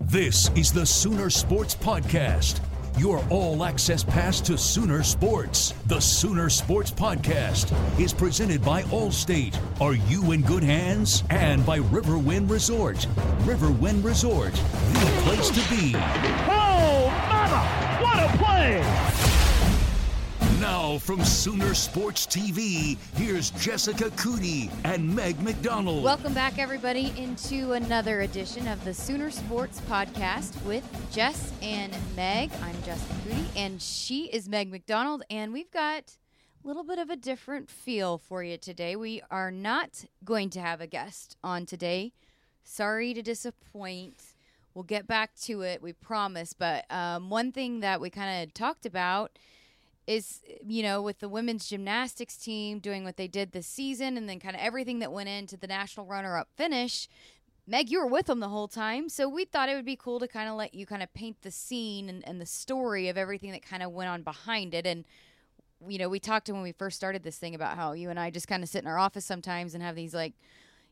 This is the Sooner Sports Podcast. Your all access pass to Sooner Sports. The Sooner Sports Podcast is presented by Allstate. Are you in good hands? And by Riverwind Resort. Riverwind Resort, the place to be. Oh, mama! What a play! Now from Sooner Sports TV, here's Jessica Coody and Meg McDonald. Welcome back, everybody, into another edition of the Sooner Sports Podcast with Jess and Meg. I'm Jessica Coody, and she is Meg McDonald, and we've got a little bit of a different feel for you today. We are not going to have a guest on today. Sorry to disappoint. We'll get back to it, we promise. But um, one thing that we kind of talked about is you know with the women's gymnastics team doing what they did this season and then kind of everything that went into the national runner up finish meg you were with them the whole time. So we thought it would be cool to kind of let you kind of paint the scene and, and the story of everything that kind of went on behind it. And you know we talked to when we first started this thing about how you and i just kind of sit in our office sometimes and have these like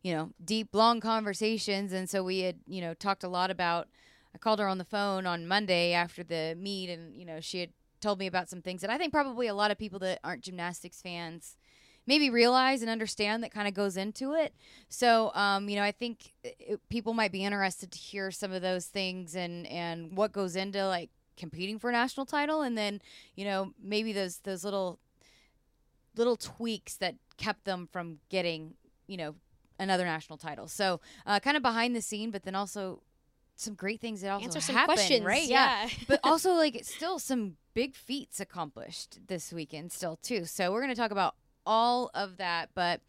you know deep long conversations. And so we had you know talked a lot about I called her on the phone on Monday after the meet, and you know she had told me about some things that I think probably a lot of people that aren't gymnastics fans maybe realize and understand that kind of goes into it. So, um, you know, I think it, people might be interested to hear some of those things and and what goes into like competing for a national title, and then you know maybe those those little little tweaks that kept them from getting you know another national title. So, uh, kind of behind the scene, but then also some great things that also Answer some happen, questions, right? yeah. but also like it's still some big feats accomplished this weekend still too. So we're going to talk about all of that, but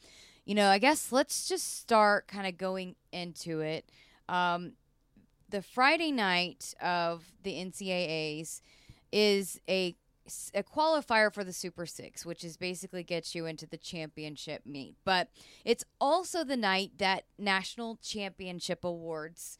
you know, I guess let's just start kind of going into it. Um, the Friday night of the NCAA's is a a qualifier for the Super Six, which is basically gets you into the championship meet. But it's also the night that national championship awards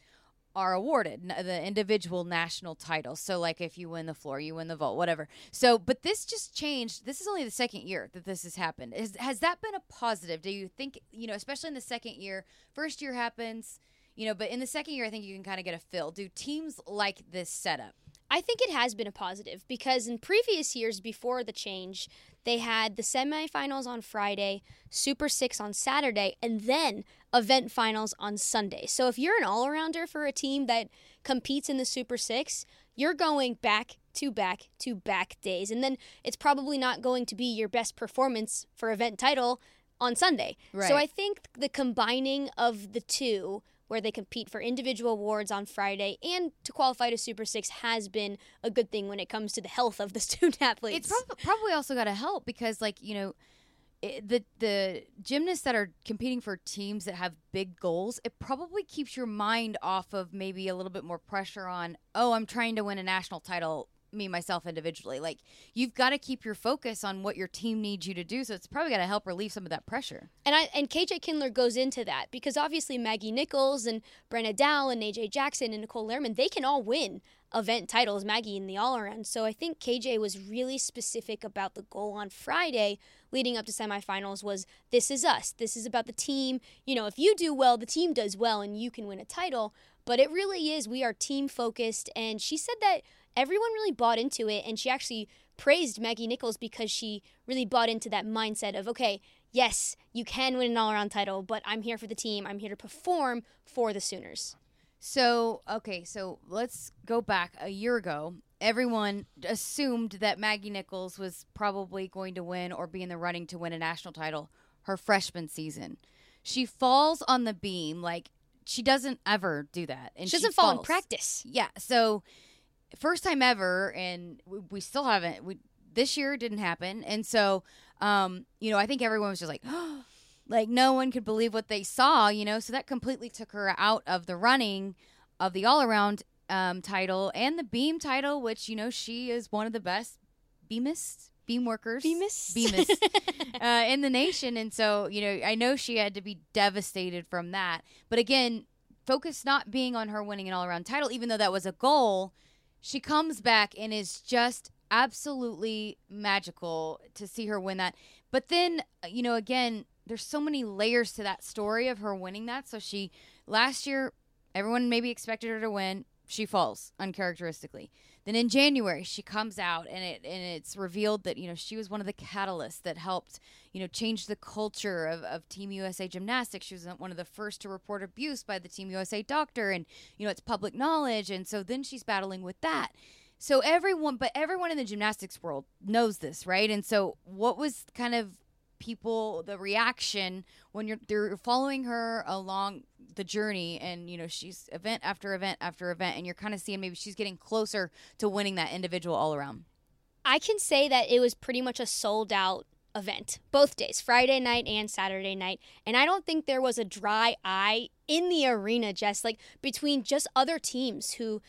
are awarded the individual national titles. So, like if you win the floor, you win the vault, whatever. So, but this just changed. This is only the second year that this has happened. Is, has that been a positive? Do you think, you know, especially in the second year, first year happens, you know, but in the second year, I think you can kind of get a fill. Do teams like this setup? I think it has been a positive because in previous years before the change, they had the semifinals on Friday, Super Six on Saturday, and then event finals on Sunday. So if you're an all arounder for a team that competes in the Super Six, you're going back to back to back days. And then it's probably not going to be your best performance for event title on Sunday. Right. So I think the combining of the two where they compete for individual awards on Friday and to qualify to Super Six has been a good thing when it comes to the health of the student athletes. It's prob- probably also got to help because, like, you know, it, the the gymnasts that are competing for teams that have big goals, it probably keeps your mind off of maybe a little bit more pressure on, oh, I'm trying to win a national title me myself individually. Like you've got to keep your focus on what your team needs you to do. So it's probably got to help relieve some of that pressure. And I and KJ Kindler goes into that because obviously Maggie Nichols and Brenna Dowell and AJ Jackson and Nicole Lehrmann, they can all win event titles, Maggie in the all around. So I think KJ was really specific about the goal on Friday leading up to semifinals was this is us. This is about the team. You know, if you do well, the team does well and you can win a title. But it really is we are team focused and she said that everyone really bought into it and she actually praised Maggie Nichols because she really bought into that mindset of okay, yes, you can win an all-around title, but I'm here for the team. I'm here to perform for the Sooners. So, okay, so let's go back a year ago. Everyone assumed that Maggie Nichols was probably going to win or be in the running to win a national title her freshman season. She falls on the beam like she doesn't ever do that. And she doesn't she fall in practice. Yeah. So first time ever, and we, we still haven't. We this year didn't happen, and so um, you know, I think everyone was just like, like no one could believe what they saw, you know. So that completely took her out of the running of the all around um, title and the beam title, which you know she is one of the best beamists, beam workers, beamists, beamists uh, in the nation. And so you know, I know she had to be devastated from that. But again, focus not being on her winning an all around title, even though that was a goal she comes back and is just absolutely magical to see her win that. But then, uh, you know, again, there's so many layers to that story of her winning that. So she last year, everyone maybe expected her to win. She falls uncharacteristically. Then in January, she comes out and it and it's revealed that you know she was one of the catalysts that helped you know change the culture of, of Team USA gymnastics. She was one of the first to report abuse by the Team USA doctor, and you know it's public knowledge. And so then she's battling with that. So everyone, but everyone in the gymnastics world knows this, right? And so what was kind of people the reaction when you're they're following her along the journey and you know she's event after event after event and you're kind of seeing maybe she's getting closer to winning that individual all around. I can say that it was pretty much a sold out event both days friday night and saturday night. And i don't think there was a dry eye in the arena just like between just other teams who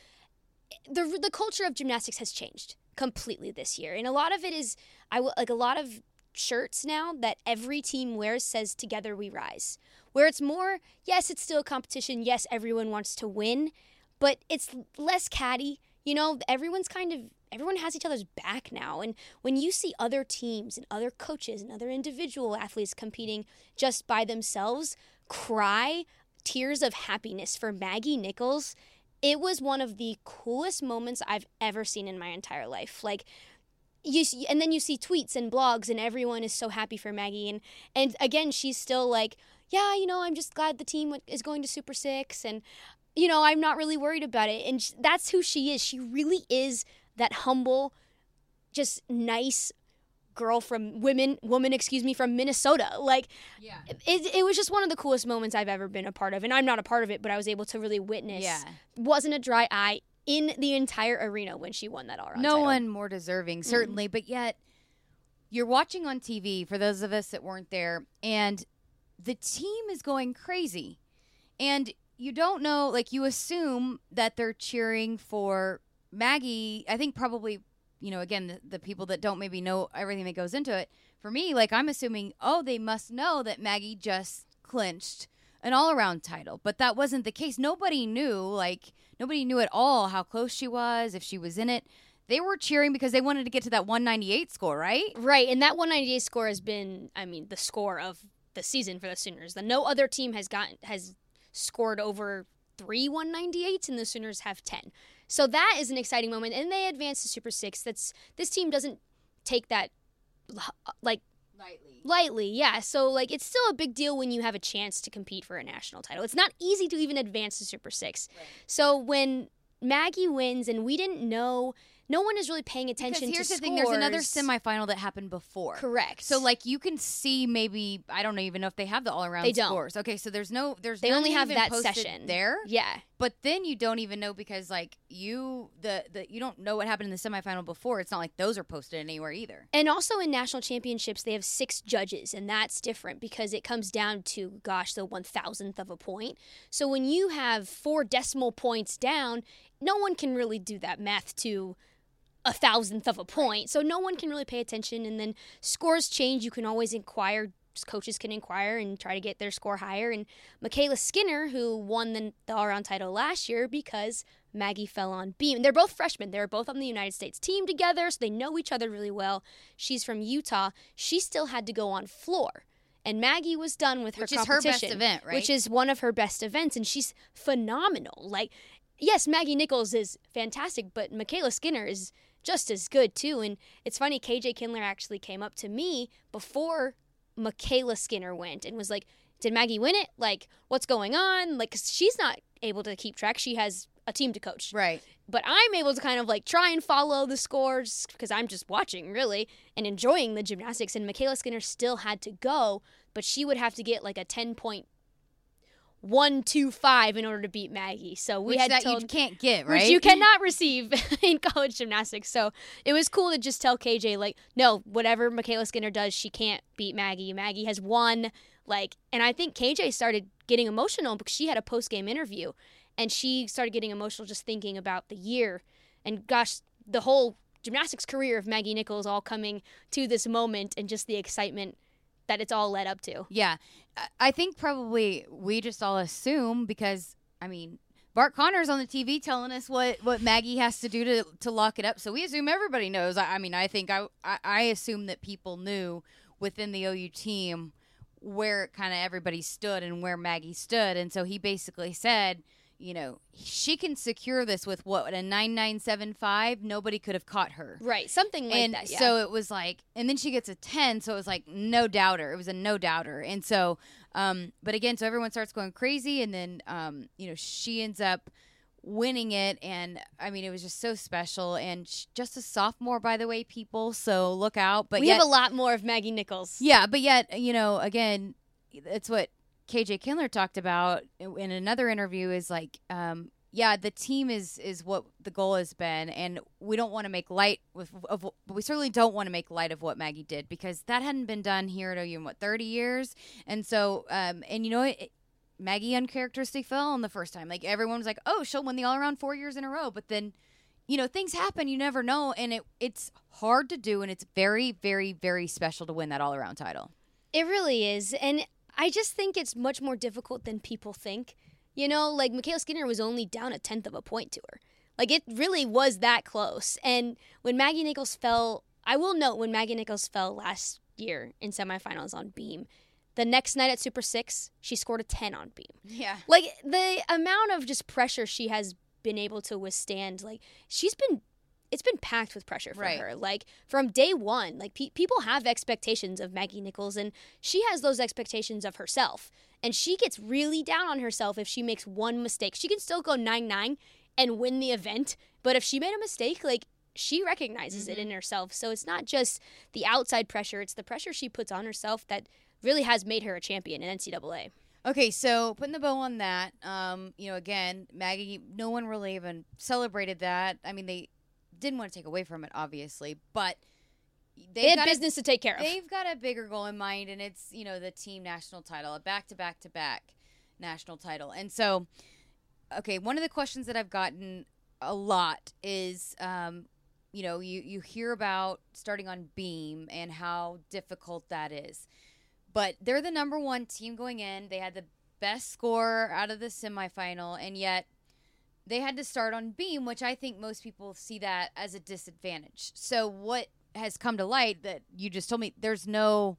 the the culture of gymnastics has changed completely this year. And a lot of it is i will like a lot of shirts now that every team wears says together we rise where it's more yes it's still a competition. Yes everyone wants to win but it's less catty. You know everyone's kind of everyone has each other's back now. And when you see other teams and other coaches and other individual athletes competing just by themselves cry tears of happiness for Maggie Nichols. It was one of the coolest moments I've ever seen in my entire life. Like you see, and then you see tweets and blogs and everyone is so happy for Maggie. And and again she's still like yeah you know I'm just glad the team is going to Super 6 and you know I'm not really worried about it and that's who she is she really is that humble just nice girl from women woman excuse me from Minnesota like yeah. it, it was just one of the coolest moments I've ever been a part of and I'm not a part of it but I was able to really witness yeah. wasn't a dry eye in the entire arena when she won that all. No title. one more deserving, certainly, mm. but yet you're watching on TV for those of us that weren't there, and the team is going crazy, and you don't know, like you assume that they're cheering for Maggie. I think probably, you know, again, the, the people that don't maybe know everything that goes into it. For me, like I'm assuming, oh, they must know that Maggie just clinched an all around title. But that wasn't the case. Nobody knew, like, nobody knew at all how close she was, if she was in it. They were cheering because they wanted to get to that 198 score, right? Right. And that 198 score has been, I mean, the score of the season for the Sooners. The no other team has gotten, has scored over three 198s, and the Sooners have 10. So that is an exciting moment. And they advance to Super Six. That's, this team doesn't take that like lightly. Lightly, yeah. So like it's still a big deal when you have a chance to compete for a national title. It's not easy to even advance to Super 6. Right. So when Maggie wins and we didn't know no one is really paying attention to scores. Because here's the thing: there's another semifinal that happened before. Correct. So like you can see maybe I don't even know if they have the all around They don't. scores. Okay, so there's no there's they only have that session there. Yeah. But then you don't even know because like you the the you don't know what happened in the semifinal before. It's not like those are posted anywhere either. And also in national championships, they have six judges, and that's different because it comes down to, gosh, the one thousandth of a point. So when you have four decimal points down, no one can really do that math to a thousandth of a point. So no one can really pay attention. And then scores change. You can always inquire. Coaches can inquire and try to get their score higher. And MyKayla Skinner, who won the, the all around title last year because Maggie fell on beam. They're both freshmen. They're both on the United States team together, so they know each other really well. She's from Utah. She still had to go on floor. And Maggie was done with her Which is her best event, right? Which is one of her best events, and she's phenomenal. Like, yes, Maggie Nichols is fantastic, but MyKayla Skinner is just as good too. And it's funny, KJ Kindler actually came up to me before MyKayla Skinner went and was like, "Did Maggie win it? Like, what's going on? Like, 'cause she's not able to keep track. She has a team to coach, Right. but I'm able to kind of like try and follow the scores because I'm just watching really and enjoying the gymnastics. And MyKayla Skinner still had to go, but she would have to get like a ten point one two five in order to beat Maggie. So we Which had that told you can't get, right? which you cannot receive in college gymnastics. So it was cool to just tell KJ like, no, whatever MyKayla Skinner does, she can't beat Maggie. Maggie has won. Like, and I think KJ started getting emotional because she had a post game interview, and she started getting emotional just thinking about the year, and gosh, the whole gymnastics career of Maggie Nichols all coming to this moment, and just the excitement that it's all led up to. Yeah. I- think probably we just all assume because I mean Bart Conner's on the TV telling us what, what Maggie has to do to to lock it up. So we assume everybody knows. I, I mean, I think I, I I assume that people knew within the OU team where kind of everybody stood and where Maggie stood. And so he basically said, you know, she can secure this with what a 9975. Nobody could have caught her. Right, something like and that. Yeah. so it was like, and then she gets a 10. So it was like no doubter. It was a no doubter. And so, um, but again, so everyone starts going crazy. And then, um, you know, she ends up winning it. And I mean, it was just so special. And sh- just a sophomore, by the way, people. So look out. But we yet, have a lot more of Maggie Nichols. yeah, but yet, you know, again, it's what KJ Kindler talked about in another interview is like, um, yeah, the team is is what the goal has been, and we don't want to make light with of, but we certainly don't want to make light of what Maggie did because that hadn't been done here at OU in what thirty years, and so, um, and you know, it, Maggie uncharacteristic fell on the first time. Like everyone was like, oh, she'll win the all around four years in a row, but then you know things happen you never know and it it's hard to do and it's very very very special to win that all around title It really is. And I just think it's much more difficult than people think. You know, like MyKayla Skinner was only down a tenth of a point to her. Like it really was that close. And when Maggie Nichols fell, I will note when Maggie Nichols fell last year in semifinals on beam, the next night at Super Six, she scored a 10 on beam. yeah Like the amount of just pressure she has been able to withstand, like she's been it's been packed with pressure for Right. her. Like from day one, like pe- people have expectations of Maggie Nichols, and she has those expectations of herself. And she gets really down on herself if she makes one mistake. She can still go nine nine and win the event, but if she made a mistake, like she recognizes it in herself. So it's not just the outside pressure; it's the pressure she puts on herself that really has made her a champion in NCAA. Okay, so putting the bow on that, um, you know, again, Maggie, no one really even celebrated that. I mean, they didn't want to take away from it, obviously, but They had got a- business to take care of. they've got a bigger goal in mind, and it's you know the team national title, a back to back to back national title, and so, okay, one of the questions that I've gotten a lot is, um, you know, you you hear about starting on beam and how difficult that is but they're the number one team going in. They had the best score out of the semifinal, and yet they had to start on beam, which I think most people see that as a disadvantage. So what has come to light that you just told me there's no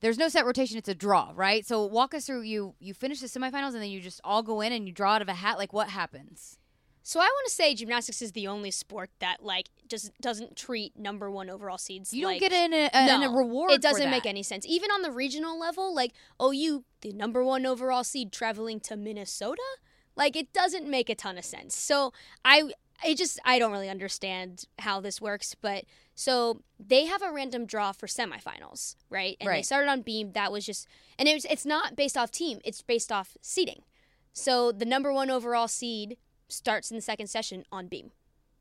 there's no set rotation it's a draw right so walk us through you you finish the semifinals and then you just all go in and you draw out of a hat like what happens So I want to say gymnastics is the only sport that like just doesn't treat number one overall seeds. you don't get in a, a, no, in a reward It doesn't make any sense. Even on the regional level, like oh, you the number one overall seed, traveling to Minnesota, like it doesn't make a ton of sense. So I, I just I don't really understand how this works, but so they have a random draw for semifinals, right? And they started on beam. That was just and it was, it's not based off team, it's based off seeding. So the number 1 overall seed starts in the second session on beam.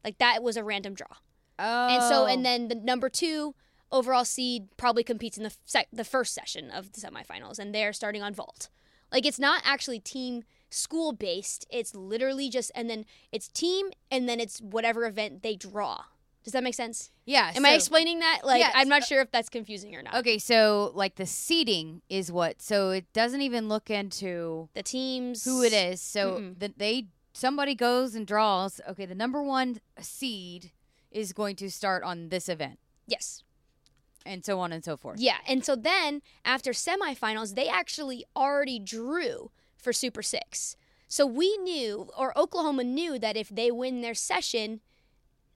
Like that was a random draw. Oh. And so and oh. then the number 2 overall seed probably competes in the sec- the first session of the semifinals and they're starting on vault. Like it's not actually team school based. It's literally just and then it's team and then it's whatever event they draw. Does that make sense? yeah. Am I explaining that? Like Yes. I'm not sure if that's confusing or not. Okay, so like the seating is what. So it doesn't even look into The teams who it is. So that they somebody goes and draws. Okay, the number one seed is going to start on this event, Yes. and so on and so forth. Yeah, and so then after semifinals, they actually already drew for Super 6. So we knew or Oklahoma knew that if they win their session,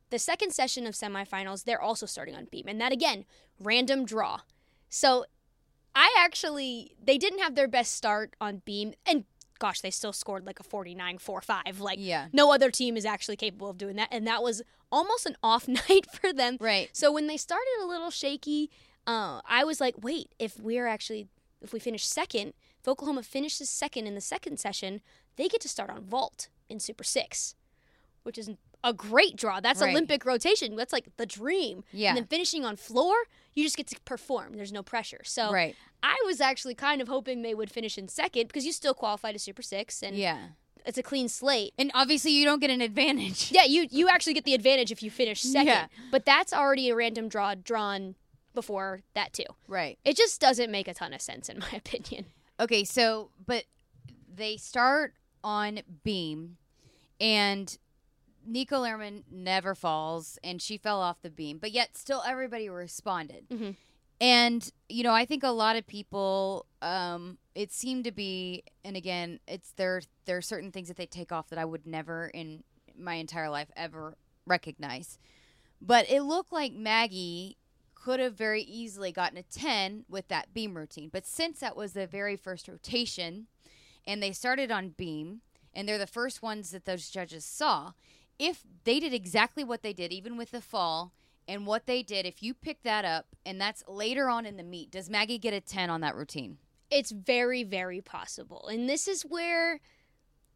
the second session of semifinals, they're also starting on beam. And that again, random draw. So I actually they didn't have their best start on beam and gosh, they still scored like a 49-4-5. Like Yeah. no other team is actually capable of doing that and that was almost an off night for them. Right. So when they started a little shaky, uh, I was like, wait, if we're actually if we finish second, if Oklahoma finishes second in the second session, they get to start on vault in Super Six, which is a great draw. That's Right. Olympic rotation. That's like the dream. Yeah. And then finishing on floor, you just get to perform. There's no pressure. So Right. I was actually kind of hoping they would finish in second because you still qualify to Super Six and Yeah. it's a clean slate. And obviously, you don't get an advantage. Yeah, you you actually get the advantage if you finish second. Yeah. But that's already a random draw drawn before that too. Right. It just doesn't make a ton of sense in my opinion. Okay, so but they start on beam, and Nico Lehrmann never falls, and she fell off the beam, but yet still everybody responded. Mhm. And you know, I think a lot of people, um, it seemed to be, and again, it's there. There are certain things that they take off that I would never in my entire life ever recognize. But it looked like Maggie could have very easily gotten a 10 with that beam routine. But since that was the very first rotation and they started on beam and they're the first ones that those judges saw, if they did exactly what they did, even with the fall and what they did, if you pick that up and that's later on in the meet, does Maggie get a 10 on that routine? It's very very possible. And this is where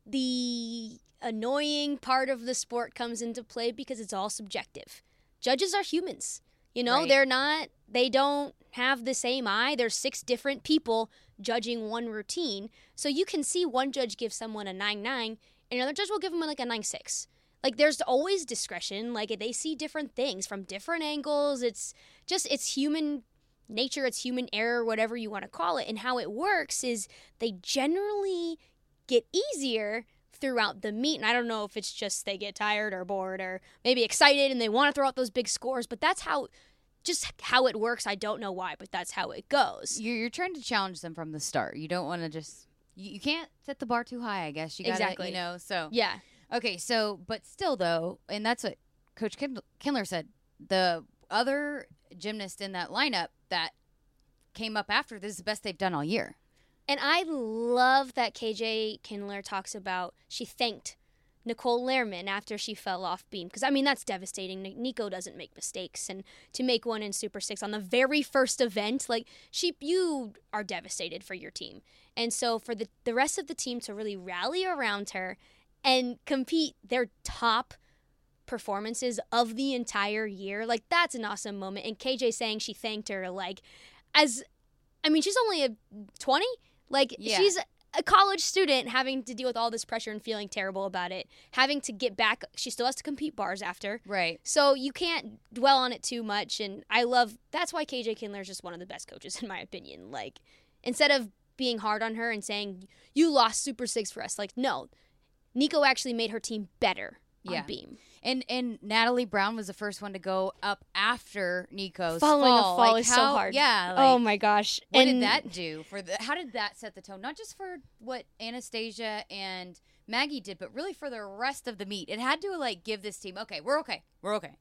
the annoying part of the sport comes into play because it's all subjective. Judges are humans. You know, Right. they're not they don't have the same eye. There's six different people judging one routine. So you can see one judge give someone a 9-9 and another judge will give them like a 9-6. Like there's always discretion. Like they see different things from different angles. It's just it's human nature, it's human error, whatever you want to call it. And how it works is they generally get easier throughout the meet. And I don't know if it's just they get tired or bored or maybe excited and they want to throw out those big scores, but that's how just how it works. I don't know why, but that's how it goes. You're, you're trying to challenge them from the start. You don't want to just, you, you can't set the bar too high, I guess. You got to, Exactly. you know, so. Yeah. Okay, so but still though, and that's what Coach Kin- Kindler said. The other gymnast in that lineup that came up after this is the best they've done all year. And I love that KJ Kindler talks about she thanked Nicole Lehrmann after she fell off beam because I mean that's devastating. Ni- Nico doesn't make mistakes, and to make one in Super Six on the very first event, like she, you are devastated for your team. And so for the the rest of the team to really rally around her and compete their top performances of the entire year, like that's an awesome moment. And KJ saying she thanked her, like as I mean, she's only a twenty. Like Yeah. she's a college student having to deal with all this pressure and feeling terrible about it, having to get back. She still has to compete bars after. Right. So you can't dwell on it too much. And I love that's why KJ Kindler is just one of the best coaches in my opinion. Like instead of being hard on her and saying you lost Super Six for us, like no, Nico actually made her team better Yeah. beam. And and Natalie Brown was the first one to go up after Nico's Following fall. a fall Like, is so hard. Yeah. oh my gosh! What And did that do for the? How did that set the tone? Not just for what Anastasia and Maggie did, but really for the rest of the meet. It had to like give this team, okay, we're okay, we're okay.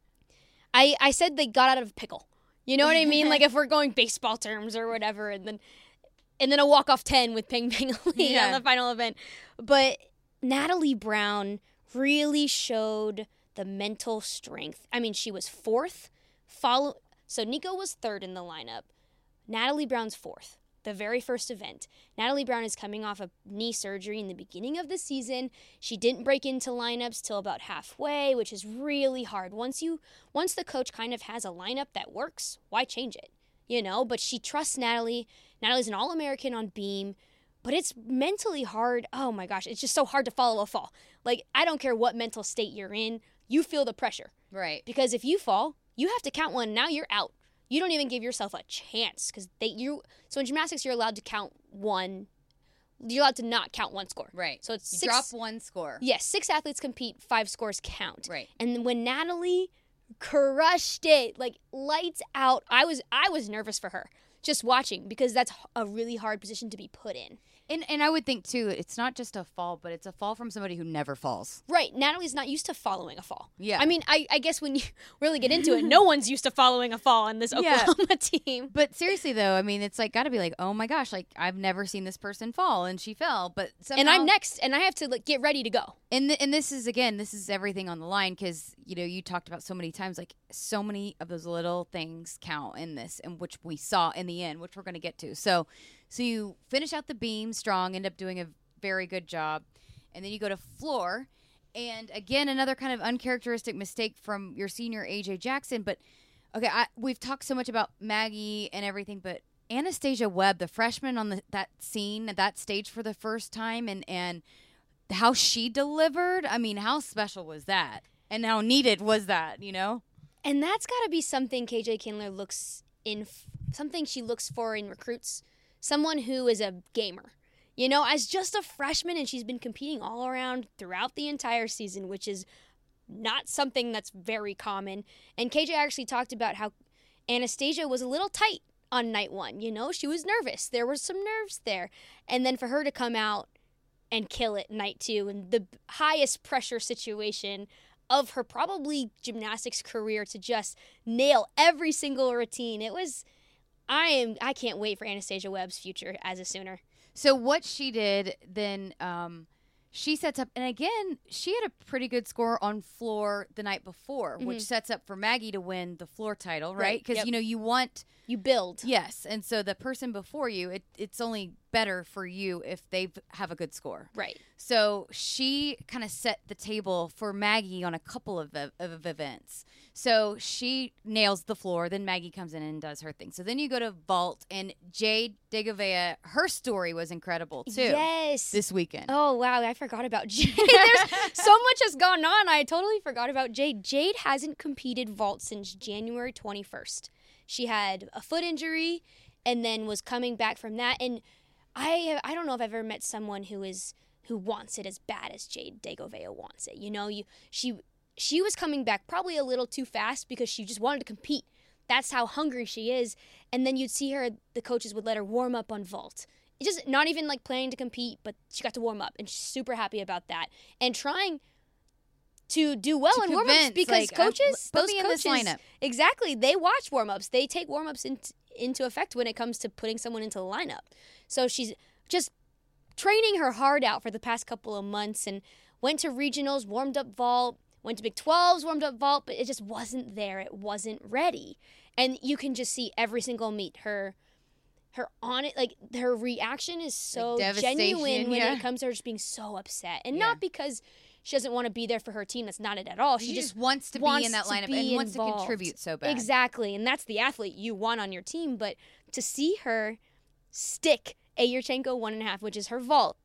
I, I said they got out of a pickle. You know what I mean? like if we're going baseball terms or whatever, and then and then a walk off ten with Peng Peng Lee Yeah. on the final event. But Natalie Brown really showed the mental strength. I mean, she was fourth. Follow so Nico was third in the lineup. Natalie Brown's fourth. The very first event. Natalie Brown is coming off a knee surgery in the beginning of the season. She didn't break into lineups till about halfway, which is really hard. Once you once the coach kind of has a lineup that works, why change it? You know, but she trusts Natalie. Natalie's an all-American on beam but it's mentally hard. Oh my gosh, it's just so hard to follow a fall. Like, I don't care what mental state you're in, you feel the pressure. Right. Because if you fall, you have to count one. Now you're out. You don't even give yourself a chance because they you. So in gymnastics, you're allowed to count one. You're allowed to not count one score. Right. So it's six. drop one score. Yes, six athletes compete. Five scores count. Right. And when Natalie crushed it, like lights out, I was I was nervous for her just watching because that's a really hard position to be put in. And and I would think too, it's not just a fall, but it's a fall from somebody who never falls. Right. Natalie's not used to following a fall. Yeah. I mean, I, I guess when you really get into it, no one's used to following a fall on this Yeah. Oklahoma team. But seriously though, I mean, it's like got to be like, oh my gosh, like I've never seen this person fall, and she fell, but somehow, And I'm next, and I have to like, get ready to go. And th- and this is again, this is everything on the line because you know you talked about so many times, like so many of those little things count in this, and which we saw in the end, which we're going to get to. So, so you finish out the beam strong, end up doing a very good job, and then you go to floor, and again another kind of uncharacteristic mistake from your senior AJ Jackson. But okay, I, we've talked so much about Maggie and everything, but Anastasia Webb, the freshman on the, that scene, at that stage for the first time, and and how she delivered. I mean, how special was that? And how needed was that, you know? And that's got to be something KJ Kindler looks in, something she looks for in recruits. Someone who is a gamer. You know, as just a freshman, and she's been competing all around throughout the entire season, which is not something that's very common. And KJ actually talked about how Anastasia was a little tight on night one. You know, she was nervous. There were some nerves there. And then for her to come out and kill it night two in the highest pressure situation of her probably gymnastics career to just nail every single routine. It was I am I can't wait for Anastasia Webb's future as a Sooner. So what she did then um she sets up and again, she had a pretty good score on floor the night before, which sets up for Maggie to win the floor title, right? Right, Because yep. you know, you want You build. yes, and so the person before you, it, it's only better for you if they have a good score. Right. So she kind of set the table for Maggie on a couple of, of events. So she nails the floor. Then Maggie comes in and does her thing. So then you go to vault, and Jade Degouveia, her story was incredible too. Yes. This weekend. Oh wow, I forgot about Jade. There's so much has gone on. I totally forgot about Jade. Jade hasn't competed vault since January 21st. She had a foot injury and then was coming back from that and I I don't know if I've ever met someone who is who wants it as bad as Jade Degouveia wants it. You know, you she she was coming back probably a little too fast because she just wanted to compete. That's how hungry she is. And then you'd see her the coaches would let her warm up on vault just not even like planning to compete, but she got to warm up and she's super happy about that and trying to do well To in warm ups because like, uh, coaches, put those me in this coaches, lineup. exactly, they watch warm ups. They take warm ups in, into effect when it comes to putting someone into the lineup. So she's just training her heart out for the past couple of months and went to regionals, warmed up vault, went to Big 12s, warmed up vault, but it just wasn't there. It wasn't ready. And you can just see every single meet her her on it like her reaction is so devastation, genuine when yeah. it comes to her just being so upset. And Yeah. not because she doesn't want to be there for her team. That's not it at all. She, She just just wants to be in that lineup and wants to contribute so bad. Exactly. And that's the athlete you want on your team. But to see her stick a Yurchenko one and a half, which is her vault,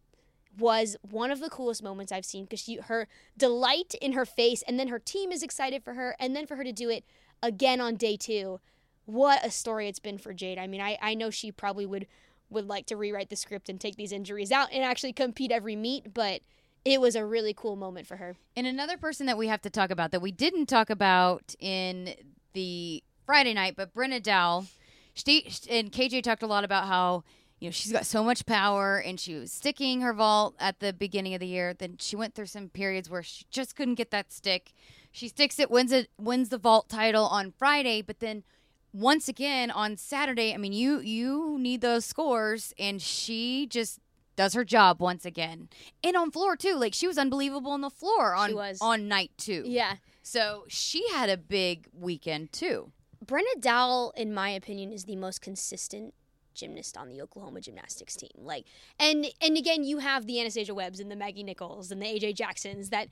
was one of the coolest moments I've seen because she her delight in her face, and then her team is excited for her, and then for her to do it again on day two. What a story it's been for Jade. I mean, I, I know she probably would would like to rewrite the script and take these injuries out and actually compete every meet, but it was a really cool moment for her. And another person that we have to talk about that we didn't talk about in the Friday night, but Brenna Dowell, she, and KJ talked a lot about how you know she's got so much power, and she was sticking her vault at the beginning of the year. Then she went through some periods where she just couldn't get that stick. She sticks it, wins it, wins the vault title on Friday, but then once again on Saturday, I mean you you need those scores, and she just does her job once again, and on floor too. Like she was unbelievable on the floor on was. on night two. Yeah. So she had a big weekend too. Brenna Dowell, in my opinion, is the most consistent gymnast on the Oklahoma gymnastics team. Like, and and again, you have the Anastasia Webbs and the Maggie Nichols and the AJ Jacksons. That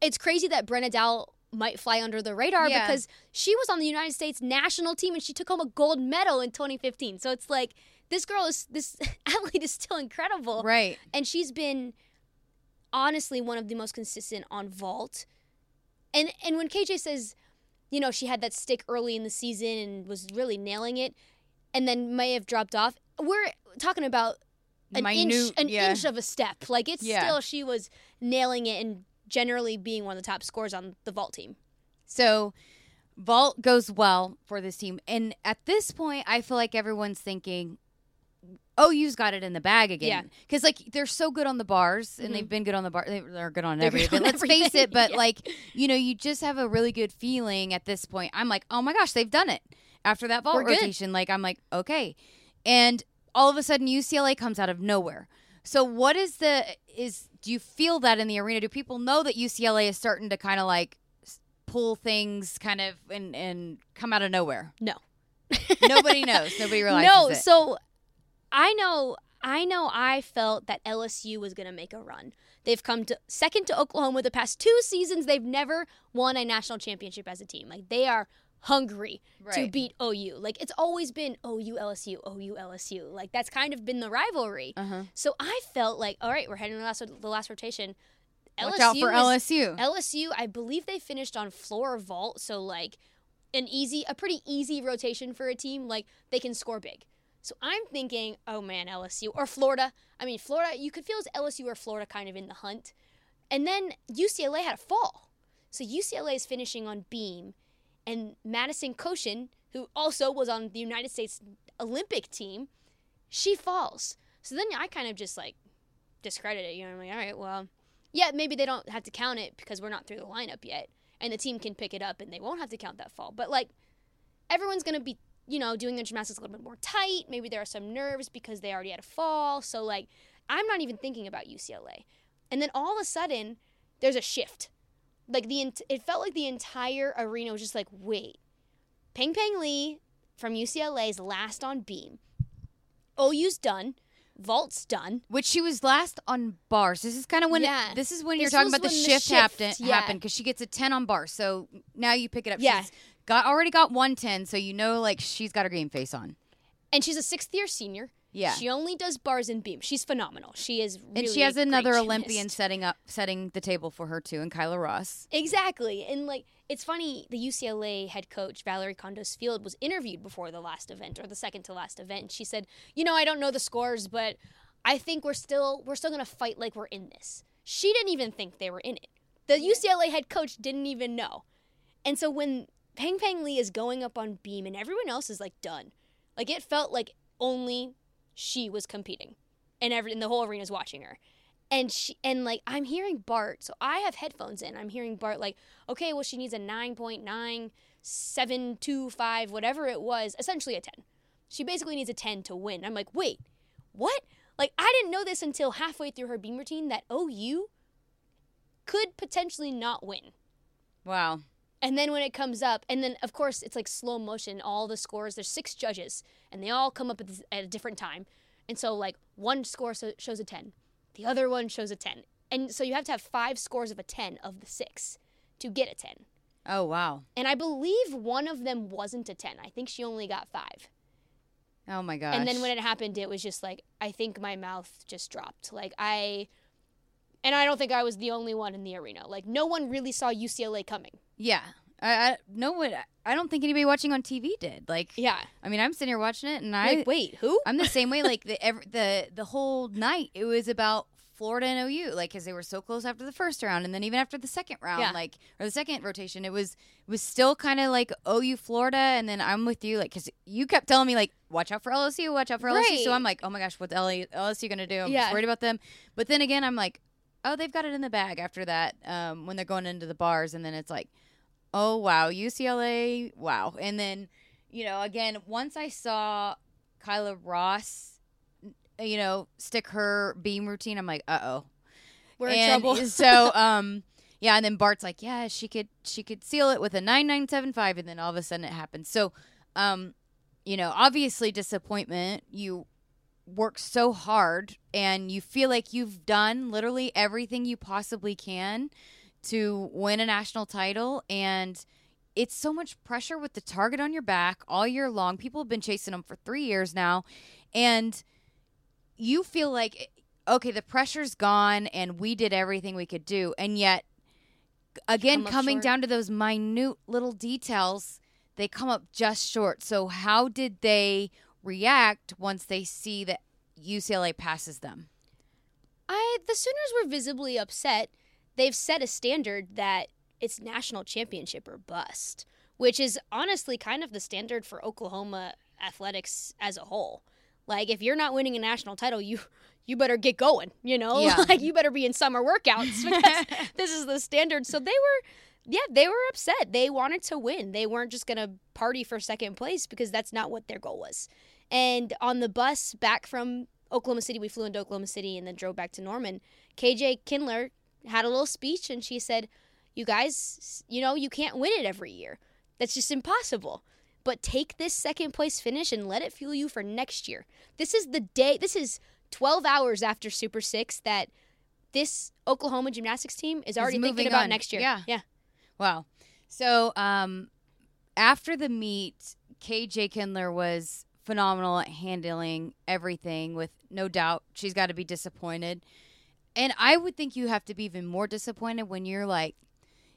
it's crazy that Brenna Dowell might fly under the radar Yeah. because she was on the United States national team and she took home a gold medal in 2015. So it's like this girl is this athlete is still incredible, Right. and she's been honestly one of the most consistent on vault. And and when KJ says, you know, she had that stick early in the season and was really nailing it, and then may have dropped off. We're talking about an inch an yeah. inch of a step. Like it's Yeah. still she was nailing it and generally being one of the top scores on the vault team. So vault goes well for this team. And at this point, I feel like everyone's thinking, oh, you've got it in the bag again. Because, like, they're so good on the bars and mm-hmm. they've been good on the bar. they- They're good on They're every good on Let's face it. But, yeah. like, you know, you just have a really good feeling at this point. I'm like, oh my gosh, they've done it. After that vault rotation, like, I'm like, okay. And all of a sudden, UCLA comes out of nowhere. So, what is the, is, do you feel that in the arena? Do people know that UCLA is starting to kind of like, pull things kind of and and come out of nowhere. No. Nobody knows. Nobody realizes no, it. so I know I know I felt that LSU was going to make a run. They've come to second to Oklahoma the past two seasons. They've never won a national championship as a team. Like they are hungry to beat OU. Like it's always been OU LSU, OU LSU. Like that's kind of been the rivalry. Uh-huh. So I felt like, all right, we're heading to the last, the last rotation. Watch out for is- LSU. LSU, I believe they finished on floor vault, so like an easy, a pretty easy rotation for a team. Like they can score big. So I'm thinking, oh man, LSU or Florida. I mean, Florida, you could feel as LSU or Florida kind of in the hunt. And then UCLA had a fall. So UCLA is finishing on beam, and Madison Kocian, who also was on the United States Olympic team, she falls. So then I kind of just like discredit it. You know, I'm like, all right, well, yeah, maybe they don't have to count it because we're not through the lineup yet, and the team can pick it up and they won't have to count that fall. But like, everyone's gonna be, you know, doing their gymnastics a little bit more tight. Maybe there are some nerves because they already had a fall. So like, I'm not even thinking about UCLA. And then all of a sudden, there's a shift. Like the it felt like the entire arena was just like, wait, Peng Peng Lee from UCLA is last on beam. OU's done. Vault's done. Which she was last on bars. This is kind of when Yeah. this is when you're talking about the when the shift, shift, happen yeah. happened because she gets a ten on bars. So now you pick it up. Yeah. She's got already got one ten, so you know like she's got her game face on. And she's a sixth year senior. Yeah. She only does bars and beam. She's phenomenal. She is really and she has another gymnast. Olympian setting up setting the table for her too, and Kyla Ross. Exactly. And like it's funny, the UCLA head coach Valorie Kondos Field was interviewed before the last event or the second to last event. She said, "You know, I don't know the scores, but I think we're still we're still going to fight like we're in this." She didn't even think they were in it. The UCLA head coach didn't even know. And so when Peng Peng Lee is going up on beam and everyone else is like done. Like it felt like only she was competing and every and the whole arena's watching her. And she and like i'm hearing bart so i have headphones in. I'm hearing bart like okay well she needs a 9.9725 whatever it was essentially a 10 she basically needs a 10 to win. I'm like wait what? Like i didn't know this until halfway through her beam routine that ou could potentially not win. Wow. and then when it comes up, and then of course it's like slow motion, all the scores, there's six judges, and they all come up at, this, at a different time. And so, like, one score so, shows a 10, the other one shows a 10. And so you have to have five scores of a 10 of the six to get a 10. Oh wow. And I believe one of them wasn't a 10. I think she only got five. Oh my gosh. And then when it happened, it was just like, I think my mouth just dropped. Like, I. And I don't think I was the only one in the arena. Like, no one really saw UCLA coming. yeah, I, I no one. I don't think anybody watching on TV did. Like, Yeah. I mean, I'm sitting here watching it, and I Like, wait, who? I'm the same way. Like the ev- the the whole night, it was about Florida and OU, like because they were so close after the first round, and then even after the second round, Yeah. like or the second rotation, it was it was still kind of like OU Florida, and then I'm with you, like because you kept telling me like watch out for LSU, watch out for LSU. So I'm like, oh my gosh, what's LSU gonna do? I'm Yeah. just worried about them. But then again, I'm like, oh, they've got it in the bag after that um, when they're going into the bars, and then it's like, oh wow, UCLA, wow, and then you know again once I saw Kyla Ross, you know, stick her beam routine, I'm like, uh oh, We're in trouble. so um, Yeah, and then Bart's like, yeah, she could she could seal it with a nine nine seven five, and then all of a sudden it happens. So, um, you know, obviously disappointment. You work so hard, and you feel like you've done literally everything you possibly can to win a national title, and it's so much pressure with the target on your back all year long. People have been chasing them for three years now, and you feel like okay, the pressure's gone, and we did everything we could do, and yet again Come coming short. down to those minute little details they come up just short so how did they react once they see that ucla passes them I the Sooners were visibly upset. They've set a standard that it's national championship or bust, which is honestly kind of the standard for Oklahoma athletics as a whole. Like if you're not winning a national title, you you better get going, you know? Yeah. like you better be in summer workouts because this is the standard. So they were yeah, they were upset. They wanted to win. They weren't just going to party for second place because that's not what their goal was. And on the bus back from Oklahoma City, we flew into Oklahoma City and then drove back to Norman. KJ Kindler had a little speech and she said, You guys, you know, you can't win it every year. That's just impossible. But take this second place finish and let it fuel you for next year. This is the day, this is 12 hours after Super Six that this Oklahoma gymnastics team is already thinking moving about on. next year. Yeah. Yeah. Wow. So um, after the meet, KJ Kindler was phenomenal at handling everything. With no doubt, she's got to be disappointed, and I would think you have to be even more disappointed when you're like.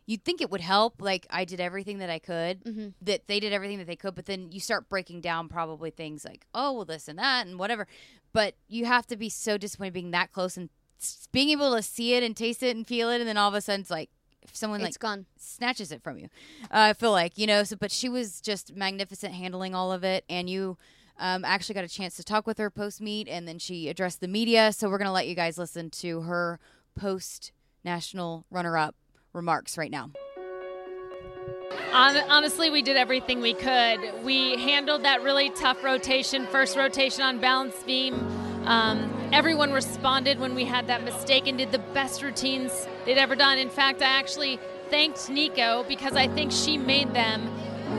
You'd think it would help, like I did everything that I could, Mhm. that they did everything that they could, but then you start breaking down probably things like, oh, well, this and that and whatever. But you have to be so disappointed being that close and being able to see it and taste it and feel it, and then all of a sudden it's like, if someone like gone. snatches it from you. Uh, I feel like you know. So, but she was just magnificent handling all of it, and you um, actually got a chance to talk with her post meet, and then she addressed the media. So we're gonna let you guys listen to her post national runner up remarks right now. Honestly, we did everything we could. We handled that really tough rotation, first rotation on balance beam. Um, everyone responded when we had that mistake and did the best routines they'd ever done. In fact, I actually thanked Nico because I think she made them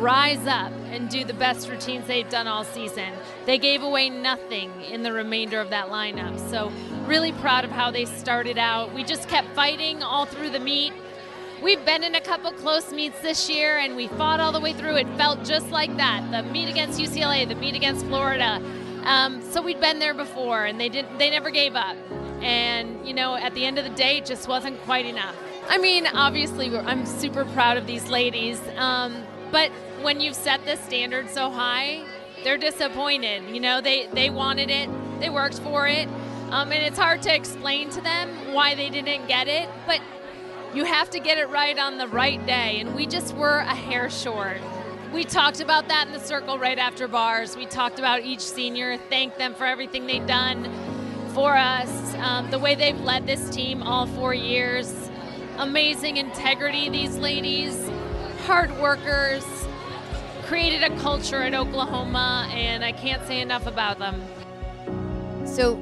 rise up and do the best routines they've done all season. They gave away nothing in the remainder of that lineup. So, really proud of how they started out. We just kept fighting all through the meet. We've been in a couple close meets this year and we fought all the way through. It felt just like that. The meet against UCLA, the meet against Florida. Um, so we'd been there before and they didn't they never gave up. And you know, at the end of the day, it just wasn't quite enough. I mean, obviously, I'm super proud of these ladies. Um, but when you've set the standard so high, they're disappointed. You know, they, they wanted it, they worked for it. Um, and it's hard to explain to them why they didn't get it. But you have to get it right on the right day, and we just were a hair short. We talked about that in the circle right after bars. We talked about each senior, thanked them for everything they've done for us, um, the way they've led this team all four years. Amazing integrity, these ladies, hard workers, created a culture in Oklahoma, and I can't say enough about them. So,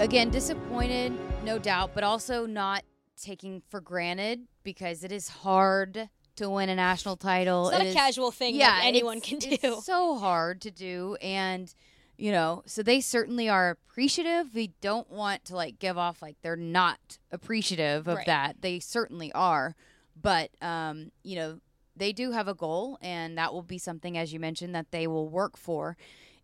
again, disappointed, no doubt, but also not taking for granted because it is hard to win a national title. It's not It a is- casual thing that anyone can do. It's so hard to do, and you know, so they certainly are appreciative. We don't want to like give off like they're not appreciative of Right. that. They certainly are, but um, you know, they do have a goal, and that will be something, as you mentioned, that they will work for.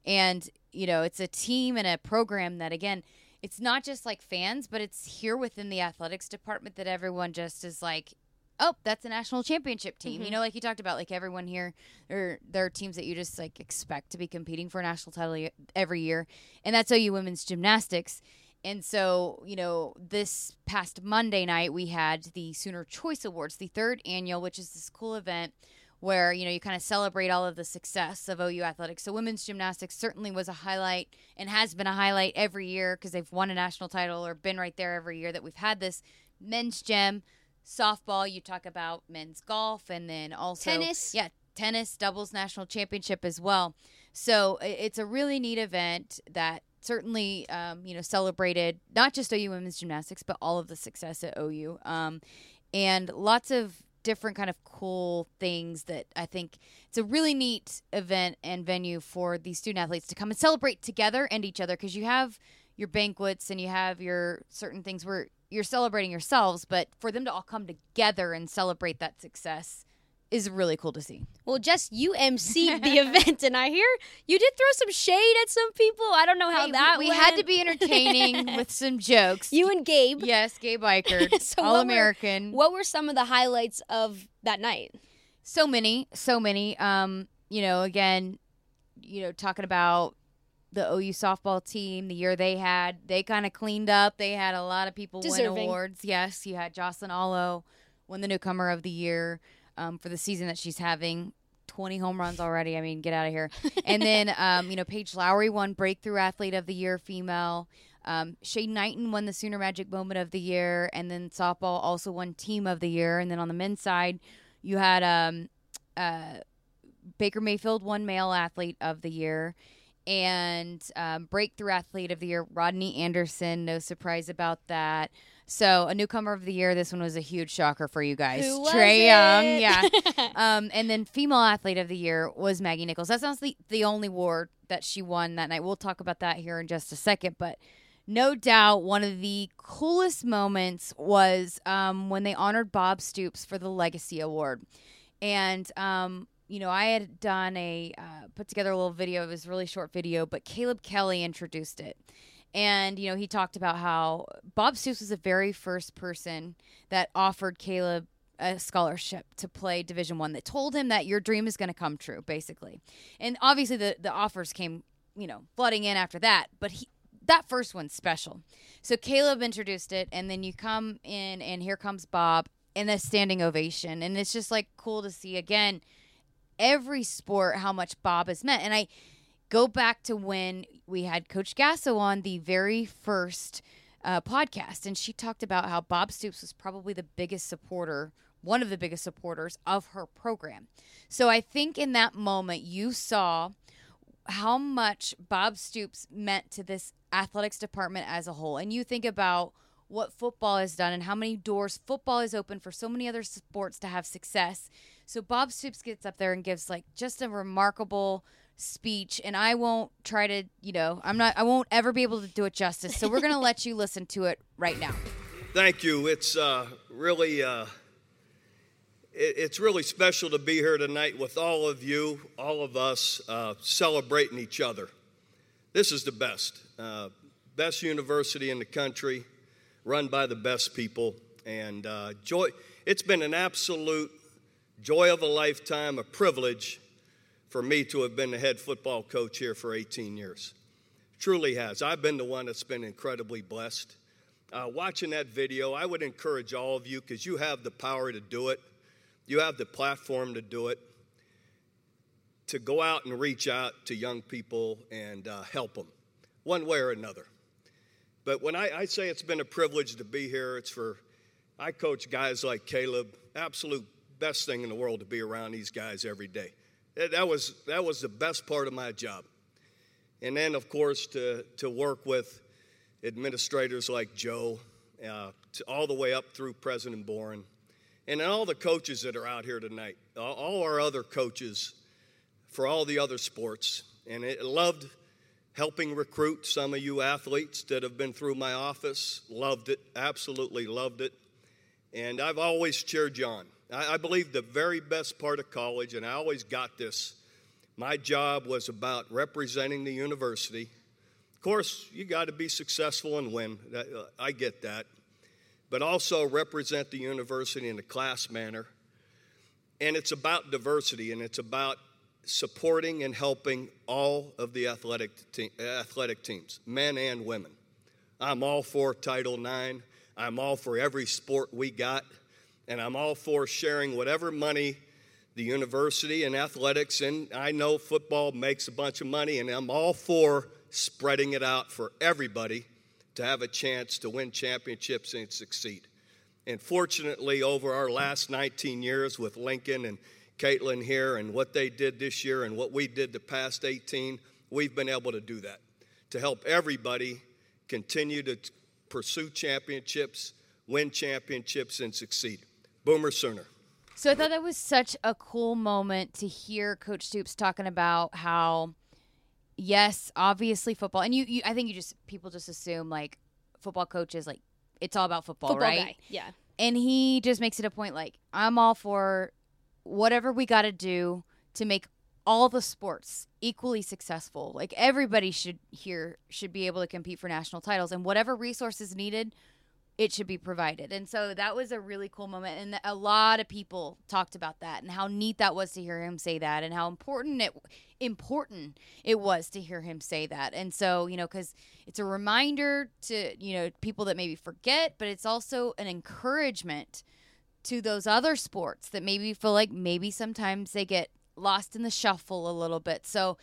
And you know, it's a team and a program that again. It's not just like fans, but it's here within the athletics department that everyone just is like, oh, that's a national championship team. You mm-hmm. know, like you talked about, like everyone here, or there are teams that you just like expect to be competing for a national title every year, and that's OU women's gymnastics. And so, you know, this past Monday night we had the Sooner Choice Awards, the third annual, which is this cool event where you know you kind of celebrate all of the success of OU athletics. So women's gymnastics certainly was a highlight and has been a highlight every year because they've won a national title or been right there every year that we've had this. Men's gym, softball, you talk about men's golf, and then also Tennis. Yeah, tennis doubles national championship as well. So it's a really neat event that certainly um, you know celebrated not just OU women's gymnastics but all of the success at OU. Um, and lots of different kind of cool things that I think it's a really neat event and venue for these student athletes to come and celebrate together and each other because you have your banquets and you have your certain things where you're celebrating yourselves, but for them to all come together and celebrate that success is really cool to see. Well, Jess, you emceed the event, and I hear you did throw some shade at some people. I don't know how Hey, that we, we had to be entertaining with some jokes. You and Gabe. yes, Gabe Ikard, So what all were- American. What were some of the highlights of that night? so many, so many. Um, you know, again, you know, talking about the OU softball team, the year they had, they kind of cleaned up. They had a lot of people win Deserving. awards. Yes, you had Jocelyn Alo win the newcomer of the year um, for the season that she's having. 20 home runs already. I mean, get out of here. And then, um, you know, Paige Lowary won Breakthrough Athlete of the Year female. Um, Shay Knighton won the Sooner Magic Moment of the Year. And then softball also won Team of the Year. And then on the men's side, you had um, uh, Baker Mayfield won Male Athlete of the Year. And um, Breakthrough Athlete of the Year, Rodney Anderson. No surprise about that. So, a newcomer of the year. This one was a huge shocker for you guys. Who Trae Young, it? yeah. um, and then female athlete of the year was Maggie Nichols. That's not the, the only award that she won that night. We'll talk about that here in just a second. But no doubt one of the coolest moments was um, when they honored Bob Stoops for the Legacy Award. And, um, you know, I had done a, uh, put together a little video. It was a really short video, but Caleb Kelly introduced it. And, you know, he talked about how Bob Stoops was the very first person that offered Caleb a scholarship to play division one that told him that your dream is going to come true basically. And obviously the, the offers came you know flooding in after that but he that first one's special. So caleb introduced it and then you come in and here comes bob in a standing ovation and it's just like cool to see again every sport how much bob has meant and i go back to when we had coach gasso on the very first uh, podcast, and she talked about how Bob Stoops was probably the biggest supporter, one of the biggest supporters of her program. So I think in that moment, you saw how much Bob Stoops meant to this athletics department as a whole. And you think about what football has done and how many doors football has opened for so many other sports to have success. So Bob Stoops gets up there and gives like just a remarkable speech and I won't try to, you know, I'm not I won't ever be able to do it justice. So we're going to let you listen to it right now. Thank you. It's uh, really, uh, it, it's really special to be here tonight with all of you, all of us, uh, celebrating each other. This is the best, uh, best university in the country, run by the best people, and uh, joy. It's been an absolute joy of a lifetime, a privilege for me to have been the head football coach here for 18 years. Truly has. I've been the one that's been incredibly blessed uh, watching that video, I would encourage all of you because you have the power to do it, you have the platform to do it, to go out and reach out to young people and uh, help them one way or another. But when I, I say it's been a privilege to be here, it's for I coach guys like Caleb, absolute best thing in the world to be around these guys every day. That, was that was the best part of my job. And then, of course, to to work with administrators like Joe, uh, to all the way up through President Boren, and all the coaches that are out here tonight, all- all our other coaches for all the other sports. And it loved helping recruit some of you athletes that have been through my office. Loved it, absolutely loved it. And I've always cheered you on. I, I believe the very best part of college, and I always got this, my job was about representing the university of course, you got to be successful and win. That, uh, I get that. But also represent the university in a class manner. And it's about diversity and it's about supporting and helping all of the athletic, te- athletic teams, men and women. I'm all for Title IX. I'm all for every sport we got. And I'm all for sharing whatever money the university and athletics, and I know football makes a bunch of money, and I'm all for spreading it out for everybody to have a chance to win championships and succeed. And fortunately, over our last 19 years with Lincoln and Caitlin here and what they did this year and what we did the past 18, we've been able to do that to help everybody continue to pursue championships, win championships, and succeed. Boomer Sooner. So I thought that was such a cool moment to hear Coach Stoops talking about how, yes, obviously football, and you, you I think you just people just assume like football coaches like it's all about football, Football right? guy. Yeah. And he just makes it a point like I'm all for whatever we got to do to make all the sports equally successful. Like everybody should here should be able to compete for national titles and whatever resources needed it should be provided. And so that was a really cool moment and a lot of people talked about that and how neat that was to hear him say that and how important it important it was to hear him say that. And so, you know, cuz it's a reminder to, you know, people that maybe forget, but it's also an encouragement to those other sports that maybe feel like maybe sometimes they get lost in the shuffle a little bit. So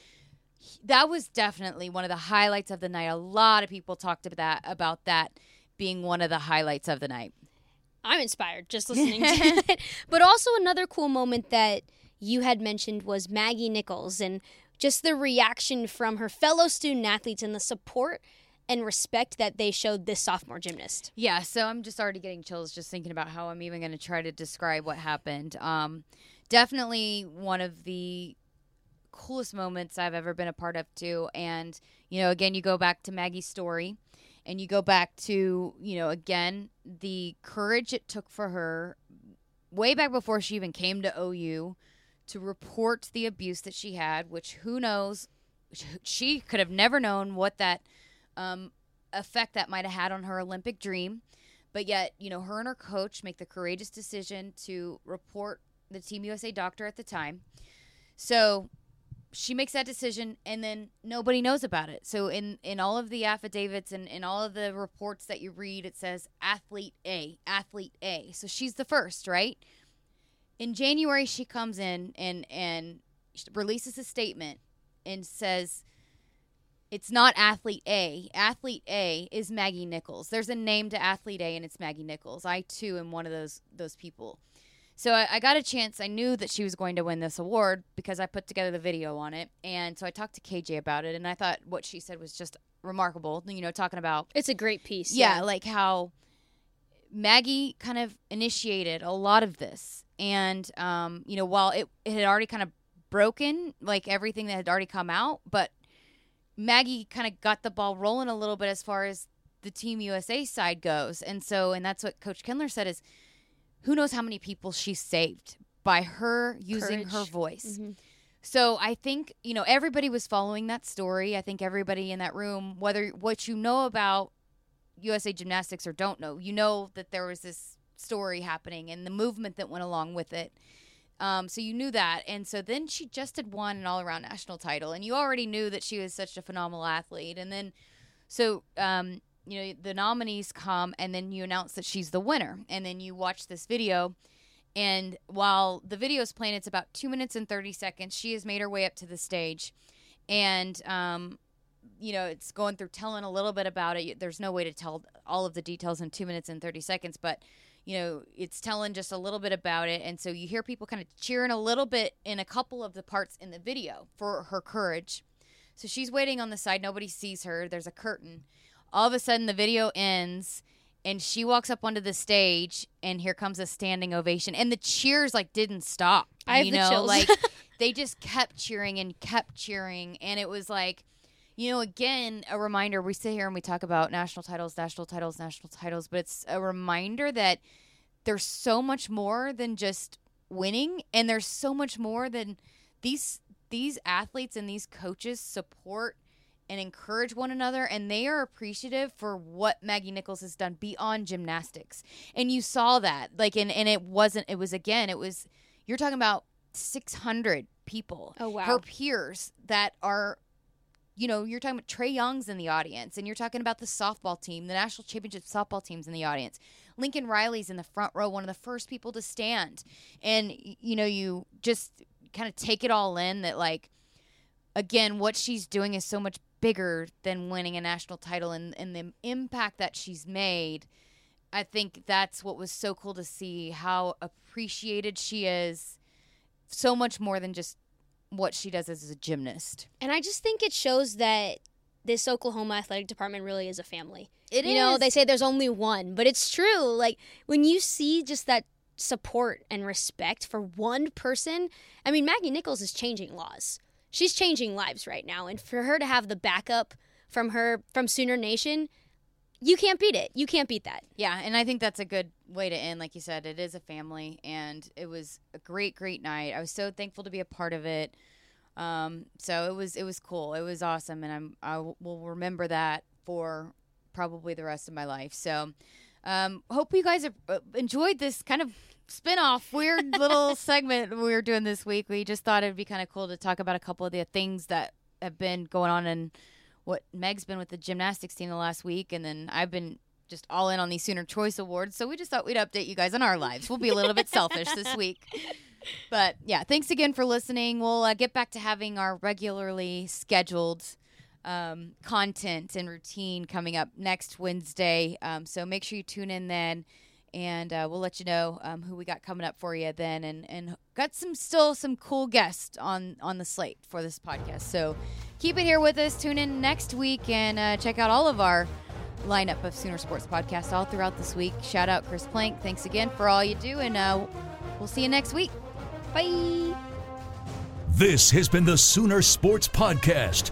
that was definitely one of the highlights of the night. A lot of people talked about that about that being one of the highlights of the night. I'm inspired just listening to it. But also another cool moment that you had mentioned was Maggie Nichols and just the reaction from her fellow student athletes and the support and respect that they showed this sophomore gymnast. Yeah, so I'm just already getting chills just thinking about how I'm even going to try to describe what happened. Um, definitely one of the coolest moments I've ever been a part of too. And you know, again, you go back to Maggie's story, and you go back to you know again the courage it took for her way back before she even came to OU to report the abuse that she had, which who knows, she could have never known what that um, effect that might have had on her Olympic dream. But yet, you know, her and her coach make the courageous decision to report the Team USA doctor at the time. So she makes that decision and then nobody knows about it. So in in all of the affidavits and in all of the reports that you read it says athlete A, athlete A. So she's the first, right? In January she comes in and and releases a statement and says it's not athlete A. Athlete A is Maggie Nichols. There's a name to athlete A and it's Maggie Nichols. I too am one of those those people. So I, I, got a chance. I knew that she was going to win this award because I put together the video on it, and so I talked to KJ about it, and I thought what she said was just remarkable. You know, talking about it's a great piece. Yeah, Yeah, like how Maggie kind of initiated a lot of this, and um, you know, while it, it had already kind of broken, like everything that had already come out, but Maggie kind of got the ball rolling a little bit as far as the Team USA side goes, and so, and that's what Coach Kindler said is who knows how many people she saved by her using Courage. her voice. Mhm. So I think, you know, everybody was following that story. I think everybody in that room, whether what you know about USA Gymnastics or don't know, you know that there was this story happening and the movement that went along with it. Um, so you knew that. And so then she just had won an all around national title. And you already knew that she was such a phenomenal athlete. And then, so, um, you know, the nominees come and then you announce that she's the winner. And then you watch this video. And while the video is playing, it's about two minutes and 30 seconds. She has made her way up to the stage. And, um, you know, it's going through telling a little bit about it. There's no way to tell all of the details in two minutes and 30 seconds, but, you know, it's telling just a little bit about it. And so you hear people kind of cheering a little bit in a couple of the parts in the video for her courage. So she's waiting on the side. Nobody sees her. There's a curtain. All of a sudden, the video ends and she walks up onto the stage and here comes a standing ovation. And the cheers like didn't stop I have you the know? chills. like they just kept cheering and kept cheering. And it was like you know again a reminder we sit here and we talk about national titles national titles national titles but it's a reminder that there's so much more than just winning and there's so much more than these these athletes and these coaches support and encourage one another and they are appreciative for what Maggie Nichols has done beyond gymnastics. And you saw that. Like and, and it wasn't it was again, it was you're talking about six hundred people. Oh, wow. Her peers that are you know, you're talking about Trae Young's in the audience, and you're talking about the softball team, the national championship softball team's in the audience. Lincoln Riley's in the front row, one of the first people to stand. And, you know, you just kind of take it all in that, like, again, what she's doing is so much bigger than winning a national title and, and the impact that she's made. I think that's what was so cool to see how appreciated she is, so much more than just what she does as a gymnast. And I just think it shows that this Oklahoma athletic department really is a family. It you know, they say there's only one, but it's true. Like when you see just that support and respect for one person. I mean, Maggie Nichols is changing laws. She's changing lives right now, and for her to have the backup from her from Sooner Nation, you can't beat it. You can't beat that. Yeah, and I think that's a good way to end. Like you said, it is a family, and it was a great, great night. I was so thankful to be a part of it. Um, so it was it was cool. It was awesome, and I'm I will remember that for probably the rest of my life. So um, hope you guys have uh, enjoyed this kind of spin-off weird little segment we were doing this week. We just thought it'd be kind of cool to talk about a couple of the things that have been going on and what Meg's been with the gymnastics team the last week, and then I've been just all in on these Sooner Choice Awards. So we just thought we'd update you guys on our lives. We'll be a little bit selfish this week. But yeah, thanks again for listening. We'll uh, get back to having our regularly scheduled um, content and routine coming up next Wednesday. Um, so make sure you tune in then. And uh, we'll let you know um, who we got coming up for you then, and, and got some still some cool guests on on the slate for this podcast. So keep it here with us. Tune in next week and uh, check out all of our lineup of Sooner Sports podcasts all throughout this week. Shout out Chris Plank. Thanks again for all you do, and uh, we'll see you next week. Bye. This has been the Sooner Sports Podcast.